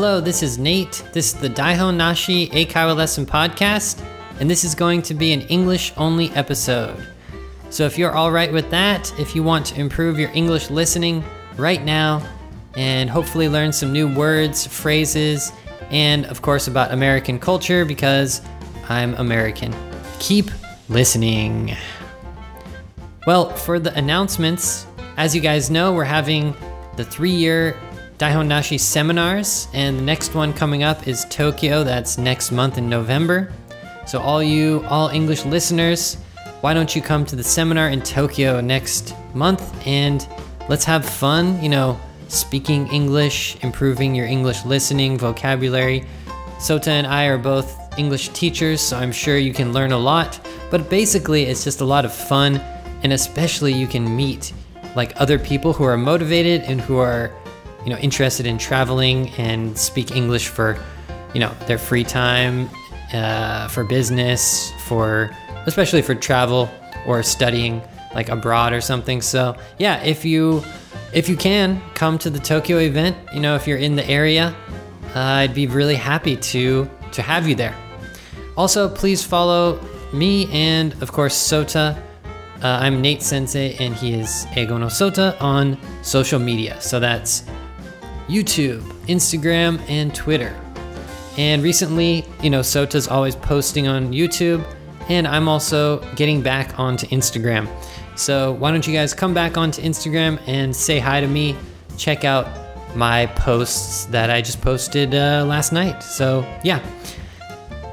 Hello, this is Nate. This is the Daihon Nashi Eikaiwa Lesson Podcast, and this is going to be an English only episode. So if you're all right with that, if you want to improve your English listening right now, and hopefully learn some new words, phrases, and of course about American culture because I'm American. Keep listening. Well, for the announcements, as you guys know, we're having the three year Daihon Nashi seminars, and the next one coming up is Tokyo. That's next month in November. So, all you all English listeners, why don't you come to the seminar in Tokyo next month and let's have fun, you know, speaking English, improving your English listening, vocabulary. Sota and I are both English teachers, so I'm sure you can learn a lot. But basically, it's just a lot of fun, and especially you can meet like other people who are motivated and who are, you know, interested in traveling and speak English for, you know, their free time, uh, for business, for especially for travel or studying like abroad or something. So yeah, if you if you can come to the Tokyo event, you know, if you're in the area, uh, I'd be really happy to to have you there. Also, please follow me and of course Sota. Uh, I'm Nate Sensei and he is Eigo no Sota on social media. So that's YouTube, Instagram, and Twitter. And recently, you know, Sota's always posting on YouTube, and I'm also getting back onto Instagram. So why don't you guys come back onto Instagram and say hi to me? Check out my posts that I just posted uh, last night. So yeah,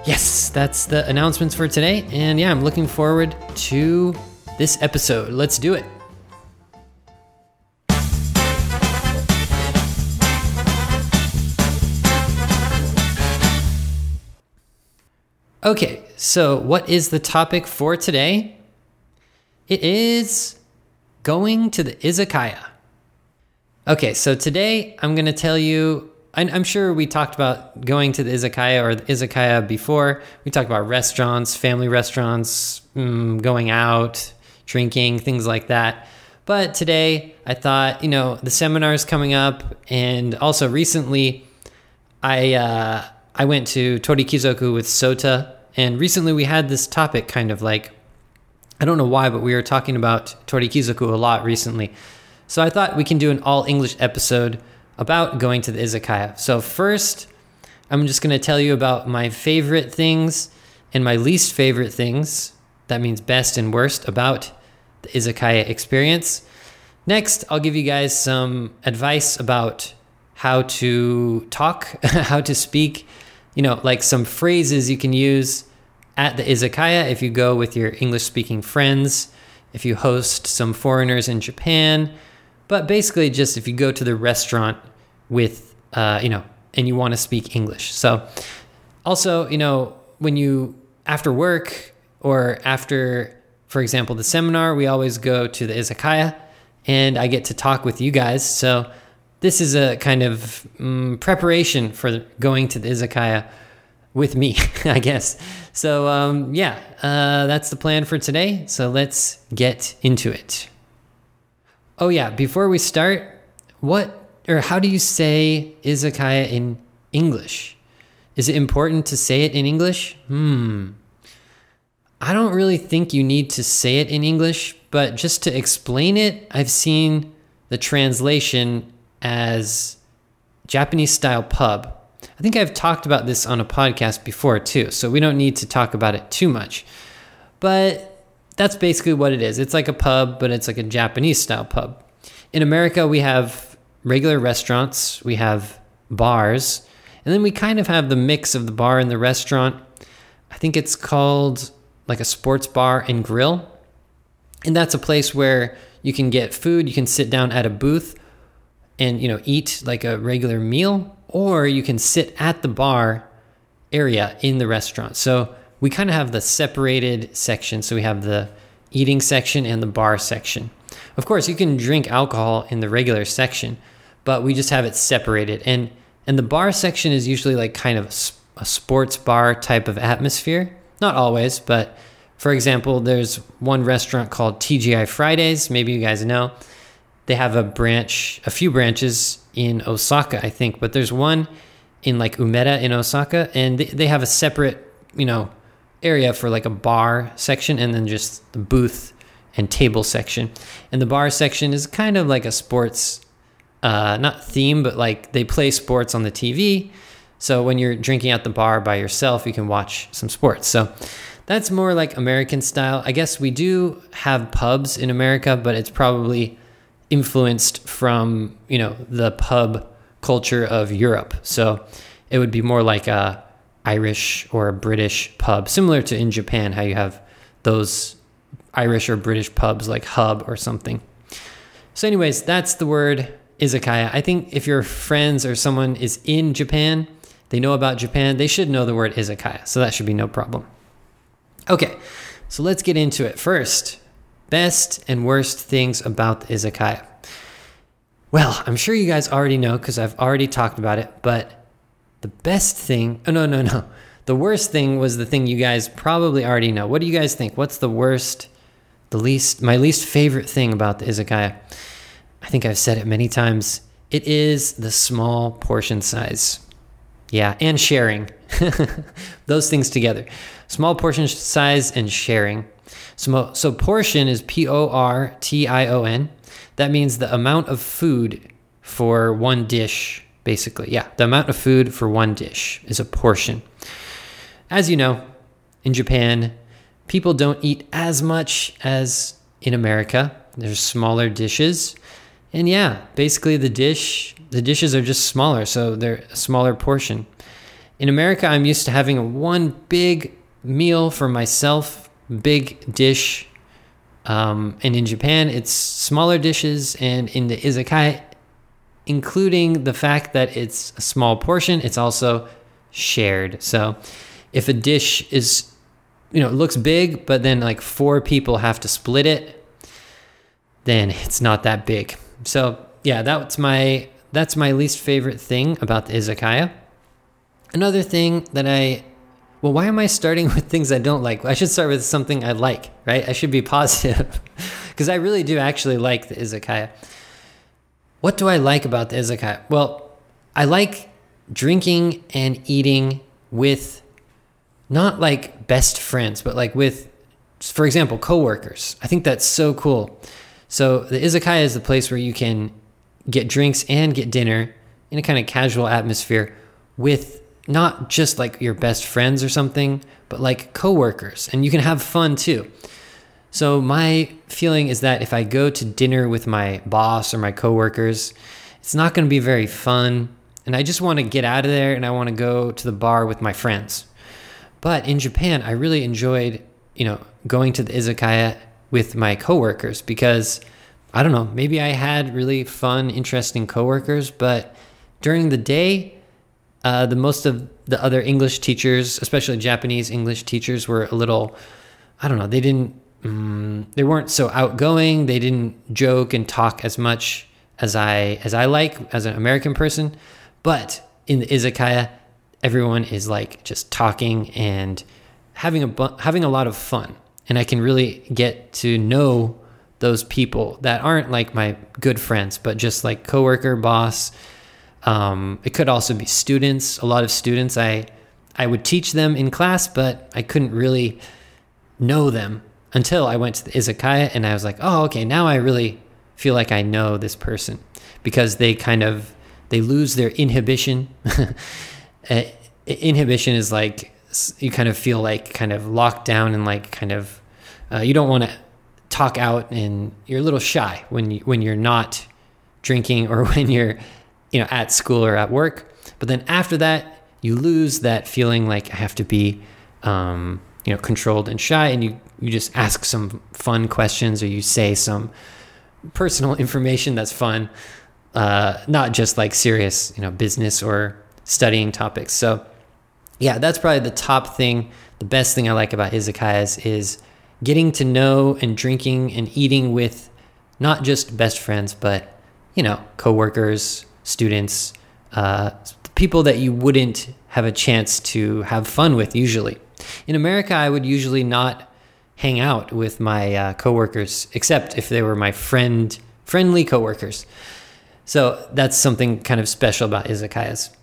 yes, that's the announcements for today. And yeah, I'm looking forward to this episode. Let's do it. Okay, so what is the topic for today? It is going to the izakaya. Okay, so today I'm going to tell you. I'm sure we talked about going to the izakaya or the izakaya before. We talked about restaurants, family restaurants, mm, going out, drinking, things like that. But today I thought, you know, the seminar is coming up, and also recently I uh, I went to Torikizoku with Sota, and recently we had this topic kind of like I don't know why, but we were talking about Torikizoku a lot recently. So I thought we can do an all English episode about going to the izakaya. So first, I'm just going to tell you about my favorite things and my least favorite things. That means best and worst about the izakaya experience. Next, I'll give you guys some advice about how to talk, how to speak, you know, like some phrases you can use at the izakaya if you go with your English speaking friends, if you host some foreigners in Japan, but basically just if you go to the restaurant with, uh, you know, and you want to speak English. So, also, you know, when you, after work or after, for example, the seminar, we always go to the izakaya and I get to talk with you guys. So, this is a kind of um, preparation for going to the izakaya with me, I guess. So, um, yeah, uh, that's the plan for today. So, let's get into it. Oh, yeah, before we start, what or how do you say izakaya in English? Is it important to say it in English? Hmm. I don't really think you need to say it in English, but just to explain it, I've seen the translation as Japanese style pub I think I've talked about this on a podcast before too, so we don't need to talk about it too much. But that's basically what it is. It's like a pub, but it's like a Japanese style pub. In America, we have regular restaurants, we have bars, and then we kind of have the mix of the bar and the restaurant. I think it's called like a sports bar and grill. And that's a place where you can get food, you can sit down at a booth and you know eat like a regular meal or you can sit at the bar area in the restaurant. So we kind of have the separated section. So we have the eating section and the bar section. Of course, you can drink alcohol in the regular section, but we just have it separated. And and the bar section is usually like kind of a sports bar type of atmosphere. Not always, but for example, there's one restaurant called TGI Fridays. Maybe you guys know. They have a branch, a few branches in Osaka, I think, but there's one in like Umeda in Osaka, and they, they have a separate, you know, area for like a bar section and then just the booth and table section. And the bar section is kind of like a sports, uh, not theme, but like they play sports on the TV. So when you're drinking at the bar by yourself, you can watch some sports. So that's more like American style. I guess we do have pubs in America, but it's probably influenced from, you know, the pub culture of Europe. So it would be more like a Irish or a British pub, similar to in Japan, how you have those Irish or British pubs like Hub or something. So, anyways, that's the word izakaya. I think if your friends or someone is in Japan, they know about Japan, they should know the word izakaya. So that should be no problem. Okay, so let's get into it. First, best and worst things about the izakaya. Well, I'm sure you guys already know because I've already talked about it, but the best thing, oh, no, no, no. The worst thing was the thing you guys probably already know. What do you guys think? What's the worst, the least, my least favorite thing about the izakaya? I think I've said it many times. It is the small portion size. Yeah, and sharing. Those things together. Small portion size and sharing. So, so portion is P O R T I O N. That means the amount of food for one dish, basically. Yeah, the amount of food for one dish is a portion. As you know, in Japan, people don't eat as much as in America. There's smaller dishes. And yeah, basically the dish, the dishes are just smaller, so they're a smaller portion. In America, I'm used to having one big meal for myself, big dish. Um, and in Japan, it's smaller dishes. And in the izakaya, including the fact that it's a small portion, it's also shared. So if a dish is, you know, looks big, but then like four people have to split it, then it's not that big. So yeah, that's my that's my least favorite thing about the izakaya. Another thing that I well, why am I starting with things I don't like? I should start with something I like, right? I should be positive because I really do actually like the izakaya. What do I like about the izakaya? Well, I like drinking and eating with not like best friends, but like with, for example, coworkers. I think that's so cool. So the izakaya is the place where you can get drinks and get dinner in a kind of casual atmosphere with not just like your best friends or something, but like coworkers, and you can have fun too. So my feeling is that if I go to dinner with my boss or my coworkers, it's not going to be very fun, and I just want to get out of there and I want to go to the bar with my friends. But in Japan, I really enjoyed, you know, going to the izakaya with my coworkers because I don't know, maybe I had really fun, interesting coworkers, but during the day, uh, the most of the other English teachers, especially Japanese English teachers, were a little, I don't know, they didn't, um, they weren't so outgoing. They didn't joke and talk as much as I as I like as an American person. But in the izakaya, everyone is like just talking and having a bu- having a lot of fun, and I can really get to know those people that aren't like my good friends, but just like coworker, boss um, it could also be students. A lot of students, I I would teach them in class, but I couldn't really know them until I went to the izakaya, and I was like, oh, okay, now I really feel like I know this person because they kind of they lose their inhibition. Eh, inhibition is like you kind of feel like kind of locked down and like kind of uh, you don't want to talk out and you're a little shy when you when you're not drinking or when you're you know, at school or at work. But then after that, you lose that feeling like I have to be, um, you know, controlled and shy, and you you just ask some fun questions or you say some personal information that's fun, uh, not just like serious, you know, business or studying topics. So, yeah, that's probably the top thing. The best thing I like about izakayas is getting to know and drinking and eating with not just best friends, but you know, coworkers, students, uh, people that you wouldn't have a chance to have fun with usually. In America, I would usually not hang out with my uh, coworkers, except if they were my friend, friendly coworkers. So that's something kind of special about izakayas.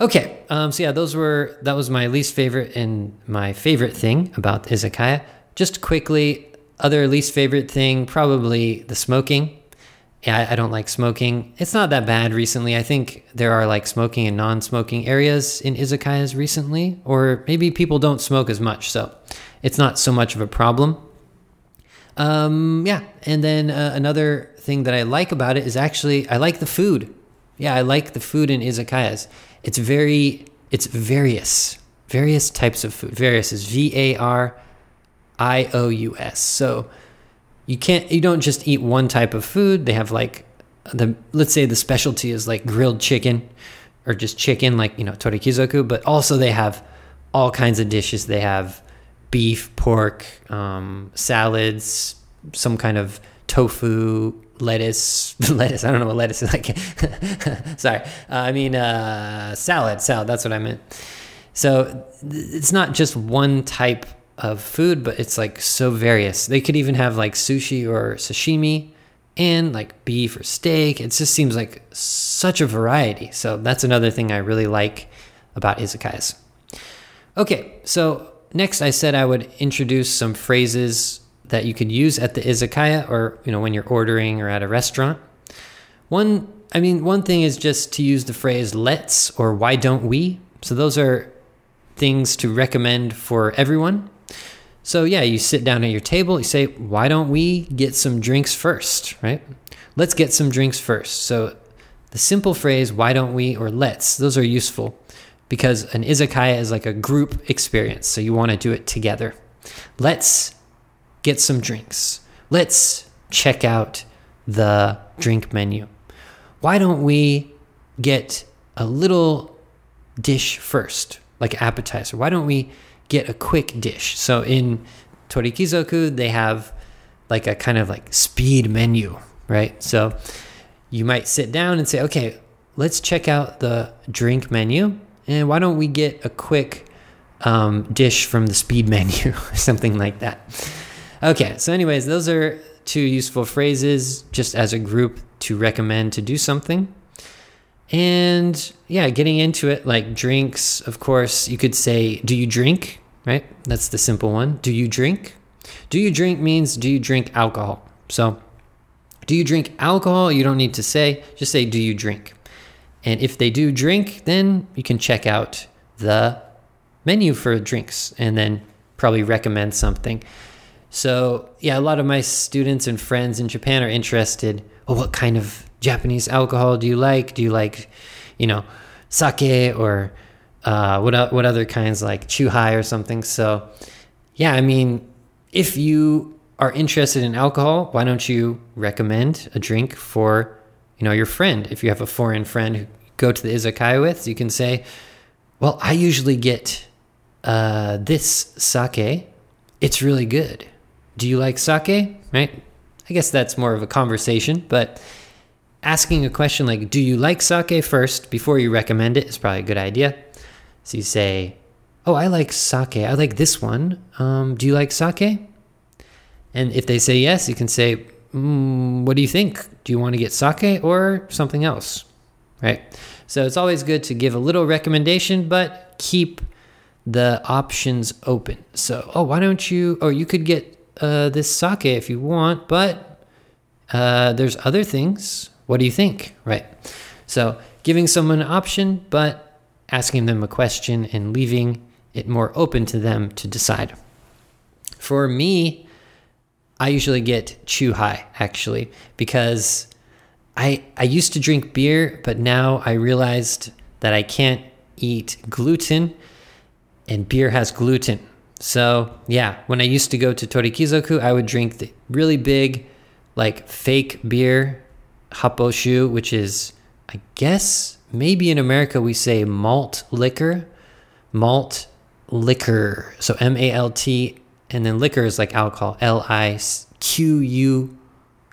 Okay, um, so yeah, those were that was my least favorite and my favorite thing about izakaya. Just quickly, other least favorite thing probably the smoking. Yeah, I, don't like smoking. It's not that bad recently. I think there are like smoking and non-smoking areas in izakayas recently, or maybe people don't smoke as much, so it's not so much of a problem. Um, yeah, and then uh, another thing that I like about it is actually I like the food. Yeah, I like the food in izakayas. It's very it's various, various types of food. Various is V A R I O U S. So you can't you don't just eat one type of food. They have like the let's say the specialty is like grilled chicken or just chicken like, you know, torikizoku, but also they have all kinds of dishes. They have beef, pork, um, salads, some kind of tofu, lettuce, lettuce. I don't know what lettuce is like. Sorry, uh, I mean uh, salad. Salad. That's what I meant. So it's not just one type of food, but it's like so various. They could even have like sushi or sashimi and like beef or steak. It just seems like such a variety. So that's another thing I really like about izakayas. Okay, so next I said I would introduce some phrases that you could use at the izakaya or you know when you're ordering or at a restaurant. One I mean one thing is just to use the phrase let's or why don't we? So those are things to recommend for everyone. So yeah, you sit down at your table, you say, "Why don't we get some drinks first?" right? Let's get some drinks first. So the simple phrase "why don't we" or "let's" those are useful because an izakaya is like a group experience. So you want to do it together. Let's get some drinks. Let's check out the drink menu. Why don't we get a little dish first, like appetizer? Why don't we get a quick dish? So in Torikizoku, they have like a kind of like speed menu, right? So you might sit down and say, okay, let's check out the drink menu. And why don't we get a quick um, dish from the speed menu or something like that? Okay, so, anyways, those are two useful phrases just as a group to recommend to do something. And yeah, getting into it, like drinks, of course, you could say, Do you drink? Right? That's the simple one. Do you drink? Do you drink means do you drink alcohol? So, do you drink alcohol? You don't need to say, just say, Do you drink? And if they do drink, then you can check out the menu for drinks and then probably recommend something. So, yeah, a lot of my students and friends in Japan are interested. Oh, what kind of Japanese alcohol do you like? Do you like, you know, sake or uh, what what other kinds like chuhai or something? So, yeah, I mean, if you are interested in alcohol, why don't you recommend a drink for you know your friend? If you have a foreign friend who go to the izakaya with, you can say, "Well, I usually get uh, this sake. It's really good." do you like sake? Right? I guess that's more of a conversation, but asking a question like, do you like sake first before you recommend it is probably a good idea. So you say, oh, I like sake. I like this one. Um, do you like sake? And if they say yes, you can say, mm, what do you think? Do you want to get sake or something else? Right? So it's always good to give a little recommendation, but keep the options open. So, oh, why don't you, or you could get uh, this sake if you want, but uh, there's other things. What do you think? Right. So giving someone an option, but asking them a question and leaving it more open to them to decide. For me, I usually get chuhai actually because I I used to drink beer, but now I realized that I can't eat gluten and beer has gluten. So yeah, when I used to go to Torikizoku, I would drink the really big, like fake beer, happoshu, which is, I guess, maybe in America we say malt liquor, malt liquor. So M A L T, and then liquor is like alcohol, L I Q U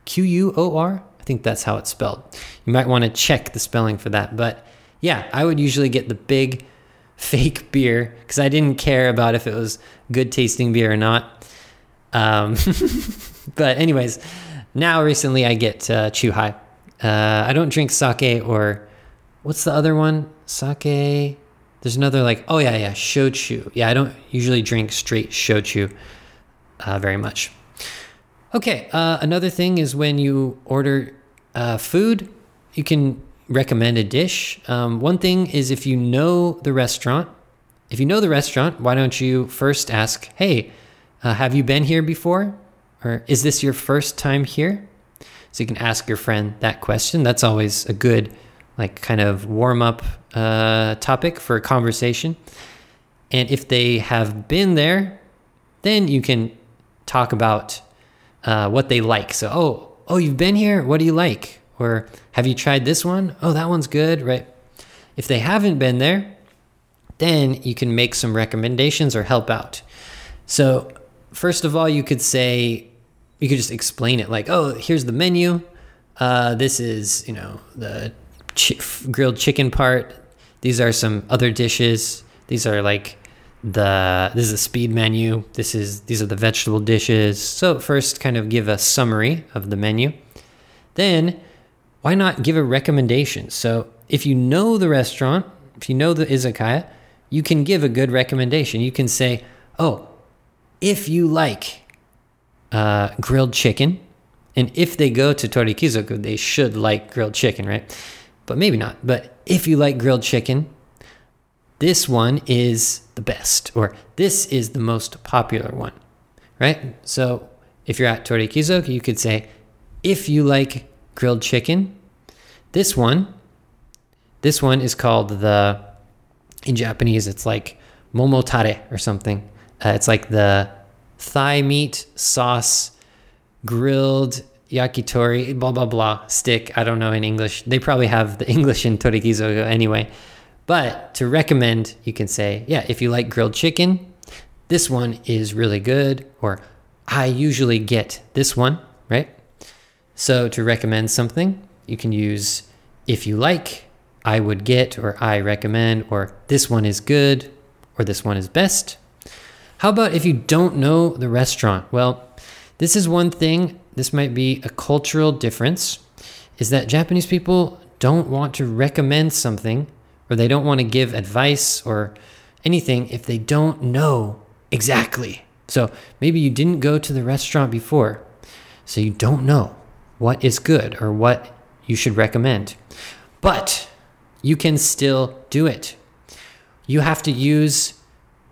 Q U O R. I think that's how it's spelled. You might want to check the spelling for that, but yeah, I would usually get the big fake beer because I didn't care about if it was good tasting beer or not. Um, but anyways, now recently I get uh, Chuhai. Uh, I don't drink sake or what's the other one? Sake. There's another like, oh yeah, yeah, shochu. Yeah, I don't usually drink straight shochu uh, very much. Okay, uh, another thing is when you order uh, food, you can recommend a dish. Um, one thing is if you know the restaurant, if you know the restaurant, why don't you first ask, hey, uh, have you been here before? Or is this your first time here? So you can ask your friend that question. That's always a good, like, kind of warm up uh, topic for a conversation. And if they have been there, then you can talk about uh, what they like. So, oh, oh, you've been here. What do you like? Or have you tried this one? Oh, that one's good, right? If they haven't been there, then you can make some recommendations or help out. So, first of all, you could say, you could just explain it like, oh, here's the menu. Uh, this is, you know, the grilled chicken part. These are some other dishes. These are like the this is a speed menu. This is these are the vegetable dishes. So first, kind of give a summary of the menu. Then, why not give a recommendation? So if you know the restaurant, if you know the izakaya, you can give a good recommendation. You can say, oh, if you like uh, grilled chicken. And if they go to Torikizoku, they should like grilled chicken, right? But maybe not. But if you like grilled chicken, this one is the best, or this is the most popular one, right? So if you're at Torikizoku, you could say, if you like grilled chicken, this one, this one is called the, in Japanese, it's like momotare or something. Uh, it's like the thigh meat sauce, grilled yakitori, blah, blah, blah, stick. I don't know in English. They probably have the English in Torikizoku anyway. But to recommend, you can say, yeah, if you like grilled chicken, this one is really good. Or I usually get this one, right? So to recommend something, you can use if you like, I would get, or I recommend, or this one is good, or this one is best. How about if you don't know the restaurant? Well, this is one thing, this might be a cultural difference, is that Japanese people don't want to recommend something or they don't want to give advice or anything if they don't know exactly. So maybe you didn't go to the restaurant before, so you don't know what is good or what you should recommend. But you can still do it. You have to use,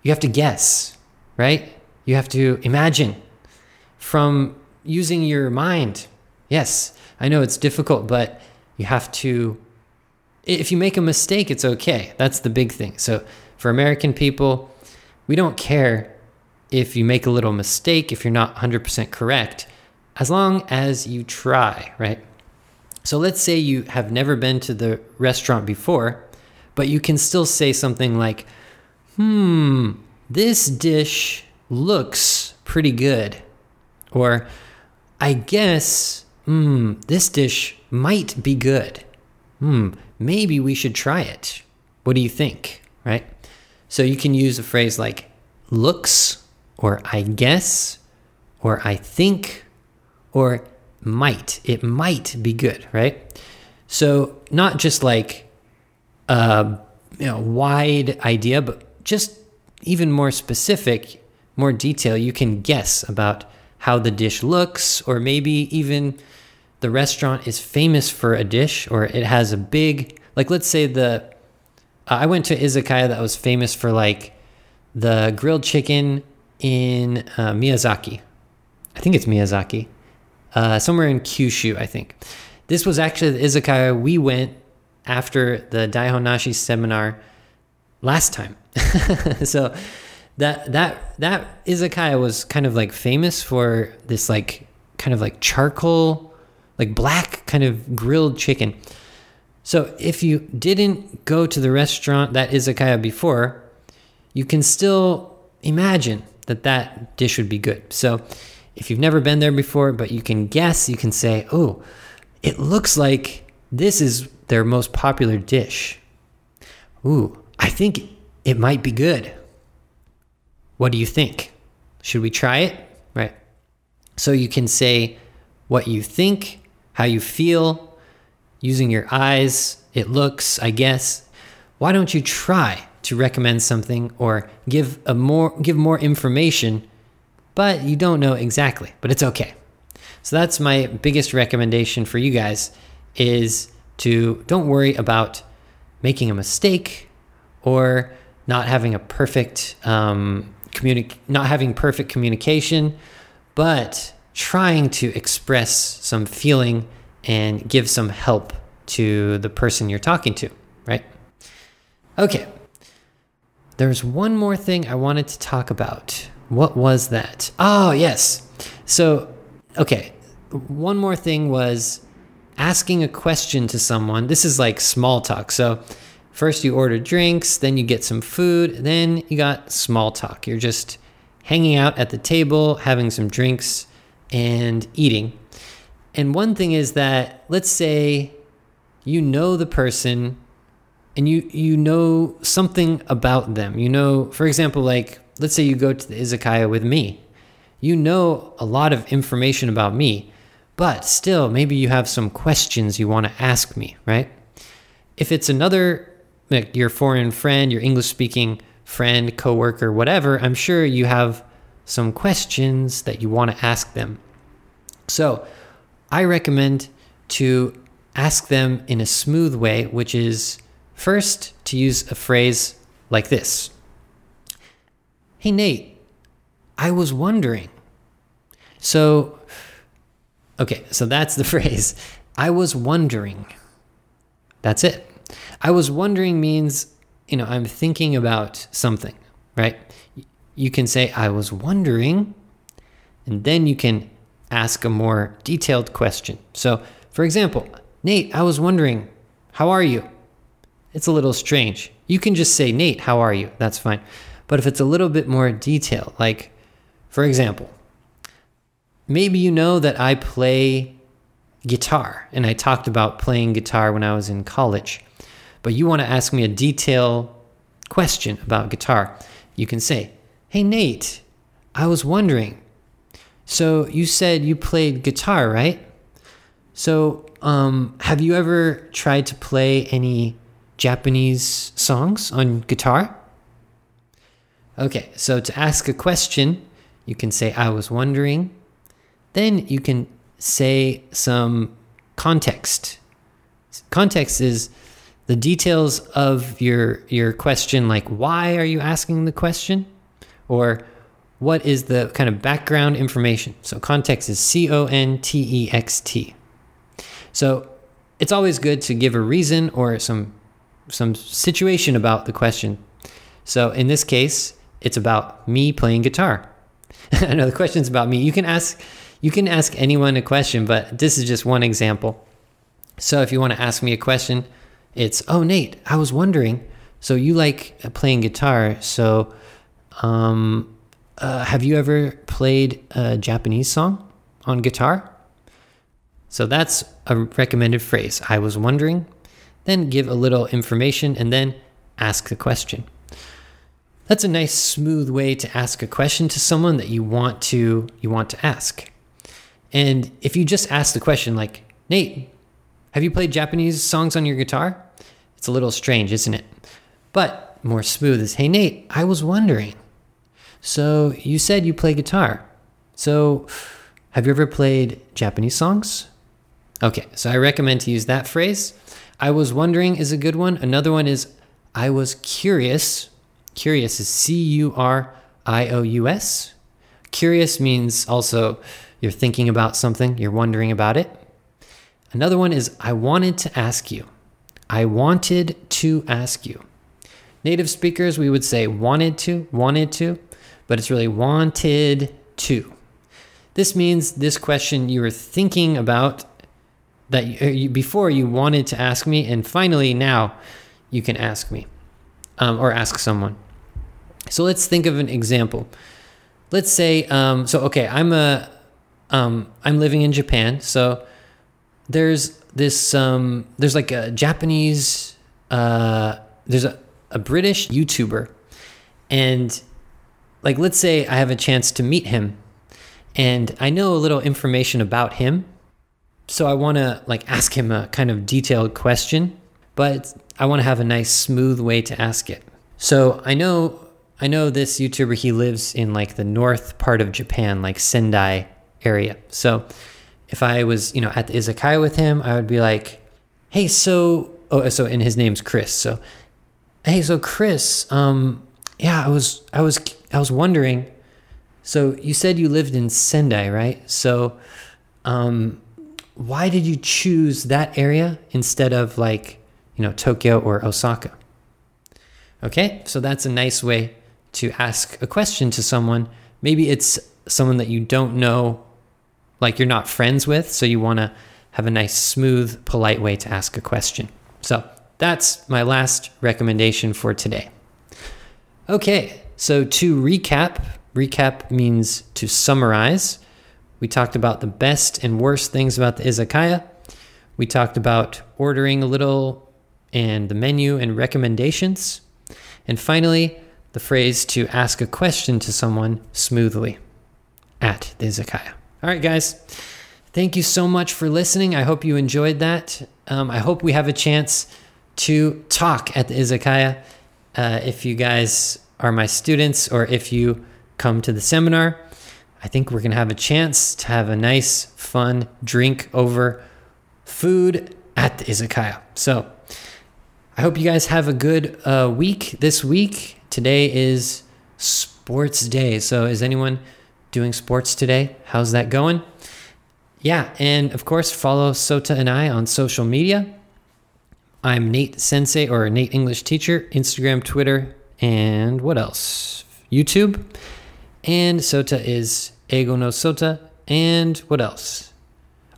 you have to guess right? You have to imagine from using your mind. Yes, I know it's difficult, but you have to. If you make a mistake, it's okay. That's the big thing. So for American people, we don't care if you make a little mistake, if you're not 100% correct, as long as you try, right? So let's say you have never been to the restaurant before, but you can still say something like, hmm, this dish looks pretty good. Or, I guess, hmm, this dish might be good. Hmm, maybe we should try it. What do you think? Right? So you can use a phrase like looks, or I guess, or I think, or might. It might be good, right? So not just like a you know, wide idea, but just even more specific, more detail, you can guess about how the dish looks, or maybe even the restaurant is famous for a dish, or it has a big, like, let's say the, uh, I went to izakaya that was famous for like the grilled chicken in uh, Miyazaki. I think it's Miyazaki, uh, somewhere in Kyushu, I think. This was actually the izakaya we went after the Daihonnashi seminar last time. so that that that izakaya was kind of like famous for this like kind of like charcoal like black kind of grilled chicken. So if you didn't go to the restaurant that izakaya before, you can still imagine that that dish would be good. So if you've never been there before but you can guess, you can say, "Oh, it looks like this is their most popular dish." Ooh, I think it might be good. What do you think? Should we try it? Right. So you can say what you think, how you feel, using your eyes, it looks, I guess. Why don't you try to recommend something or give a more give more information, but you don't know exactly, but it's okay. So that's my biggest recommendation for you guys is to don't worry about making a mistake or not having a perfect um, not having perfect communication, but trying to express some feeling and give some help to the person you're talking to, right? Okay. There's one more thing I wanted to talk about. What was that? Oh, yes. So, okay. One more thing was asking a question to someone. This is like small talk. So, first you order drinks, then you get some food, then you got small talk. You're just hanging out at the table, having some drinks, and eating. And one thing is that, let's say you know the person and you you know something about them. You know, for example, like let's say you go to the izakaya with me. You know a lot of information about me, but still maybe you have some questions you want to ask me, right? If it's another like your foreign friend, your English speaking friend, coworker, whatever, I'm sure you have some questions that you want to ask them. So, I recommend to ask them in a smooth way, which is first to use a phrase like this Hey, Nate, I was wondering. So, okay, so that's the phrase. I was wondering. That's it. I was wondering means, you know, I'm thinking about something, right? You can say, I was wondering, and then you can ask a more detailed question. So, for example, Nate, I was wondering, how are you? It's a little strange. You can just say, Nate, how are you? That's fine. But if it's a little bit more detailed, like, for example, maybe you know that I play guitar and I talked about playing guitar when I was in college, but you want to ask me a detailed question about guitar. You can say, Hey, Nate, I was wondering, so you said you played guitar, right? So, um, have you ever tried to play any Japanese songs on guitar? Okay, so to ask a question, you can say, I was wondering. Then you can say some context. Context is the details of your your question like why are you asking the question or what is the kind of background information. So context is C O N T E X T. So it's always good to give a reason or some some situation about the question. So in this case, it's about me playing guitar. I know the question's about me. You can ask you can ask anyone a question, but this is just one example. So if you want to ask me a question, it's oh Nate, I was wondering. So you like playing guitar, so um, uh, have you ever played a Japanese song on guitar? So that's a recommended phrase. I was wondering. Then give a little information and then ask the question. That's a nice smooth way to ask a question to someone that you want to you want to ask. And if you just ask the question like, "Nate, have you played Japanese songs on your guitar?" It's a little strange, isn't it? But more smooth is, "Hey Nate, I was wondering." So you said you play guitar. So have you ever played Japanese songs? Okay, so I recommend to use that phrase. I was wondering is a good one. Another one is I was curious. Curious is C U R I O U S. Curious means also you're thinking about something, you're wondering about it. Another one is I wanted to ask you. I wanted to ask you. Native speakers, we would say wanted to, wanted to but it's really wanted to. This means this question you were thinking about that you, before you wanted to ask me, and finally now you can ask me um, or ask someone. So let's think of an example. Let's say, um, so okay, I'm a, um, I'm living in Japan, so there's this, um, there's like a Japanese, uh, there's a, a British YouTuber, and like let's say I have a chance to meet him and I know a little information about him, so I want to like ask him a kind of detailed question, but I want to have a nice smooth way to ask it. So I know I know this YouTuber he lives in like the north part of Japan, like Sendai area. So if I was, you know, at the izakaya with him, I would be like, "Hey, so oh, so and his name's Chris. So, hey, so Chris, um yeah, I was I was I was wondering so you said you lived in Sendai, right? So um why did you choose that area instead of like, you know, Tokyo or Osaka? Okay, so that's a nice way to ask a question to someone. Maybe it's someone that you don't know, like you're not friends with, so you want to have a nice, smooth, polite way to ask a question. So that's my last recommendation for today. Okay, so to recap, recap means to summarize. We talked about the best and worst things about the izakaya. We talked about ordering a little and the menu and recommendations. And finally, the phrase to ask a question to someone smoothly at the izakaya. All right, guys. Thank you so much for listening. I hope you enjoyed that. Um, I hope we have a chance to talk at the izakaya. Uh, if you guys are my students or if you come to the seminar, I think we're going to have a chance to have a nice, fun drink over food at the izakaya. So I hope you guys have a good uh, week this week. Today is sports day. So is anyone doing sports today? How's that going? Yeah, and of course, follow Sota and I on social media. I'm Nate Sensei or Nate English Teacher, Instagram, Twitter, and what else? YouTube. And Sota is Eigo no Sota. And what else?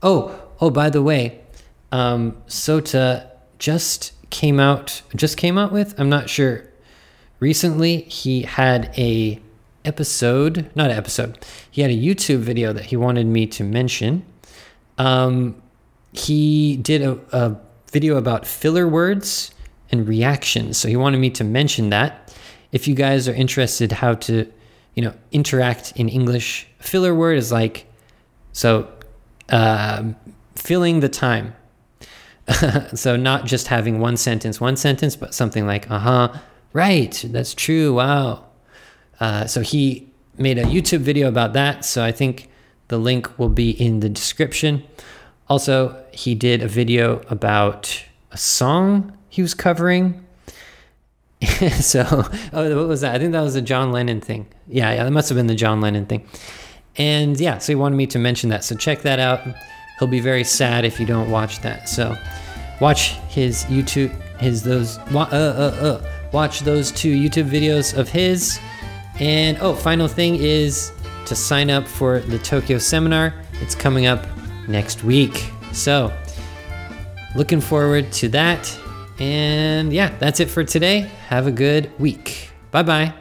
Oh, oh, by the way, um, Sota just came out, just came out with, I'm not sure. Recently, he had a episode, not episode, he had a YouTube video that he wanted me to mention. Um, he did a, a video about filler words and reactions. So he wanted me to mention that. If you guys are interested how to, you know, interact in English, filler word is like, so uh, filling the time. so not just having one sentence, one sentence, but something like, uh huh, right, that's true, wow. Uh, so he made a YouTube video about that. So I think the link will be in the description. Also, he did a video about a song he was covering. so, oh, what was that? I think that was a John Lennon thing. Yeah, yeah, that must have been the John Lennon thing. And yeah, so he wanted me to mention that. So check that out. He'll be very sad if you don't watch that. So watch his YouTube, his those, uh, uh, uh, watch those two YouTube videos of his. And oh, final thing is to sign up for the Tokyo seminar. It's coming up next week. So looking forward to that. And yeah, that's it for today. Have a good week. Bye bye.